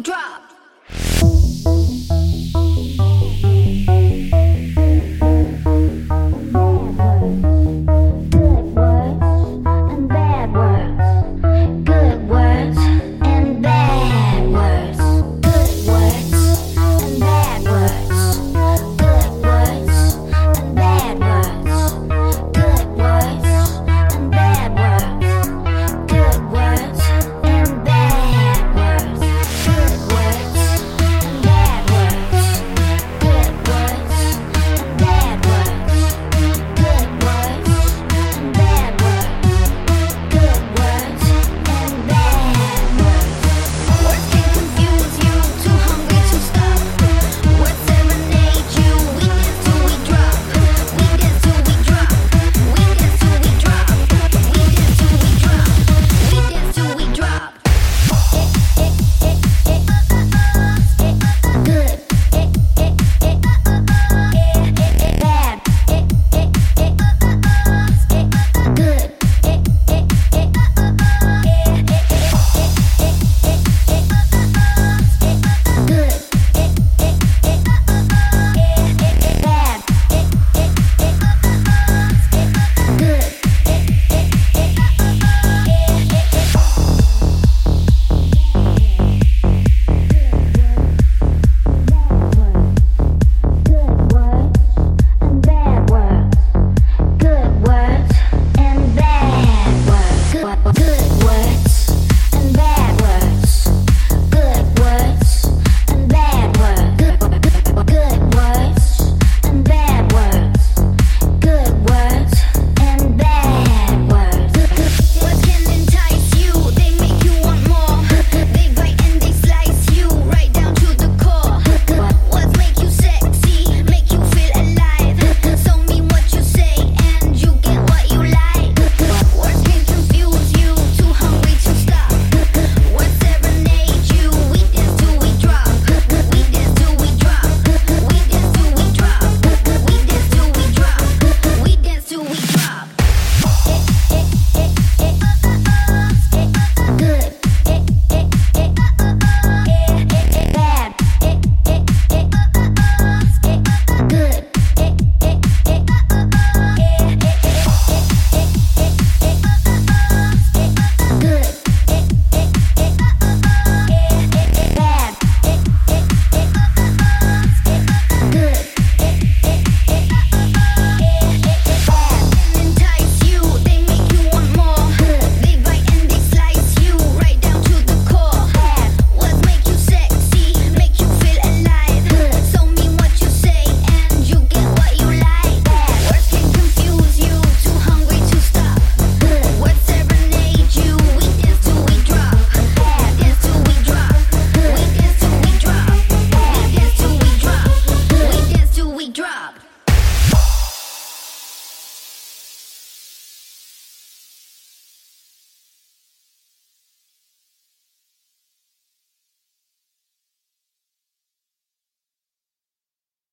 drop.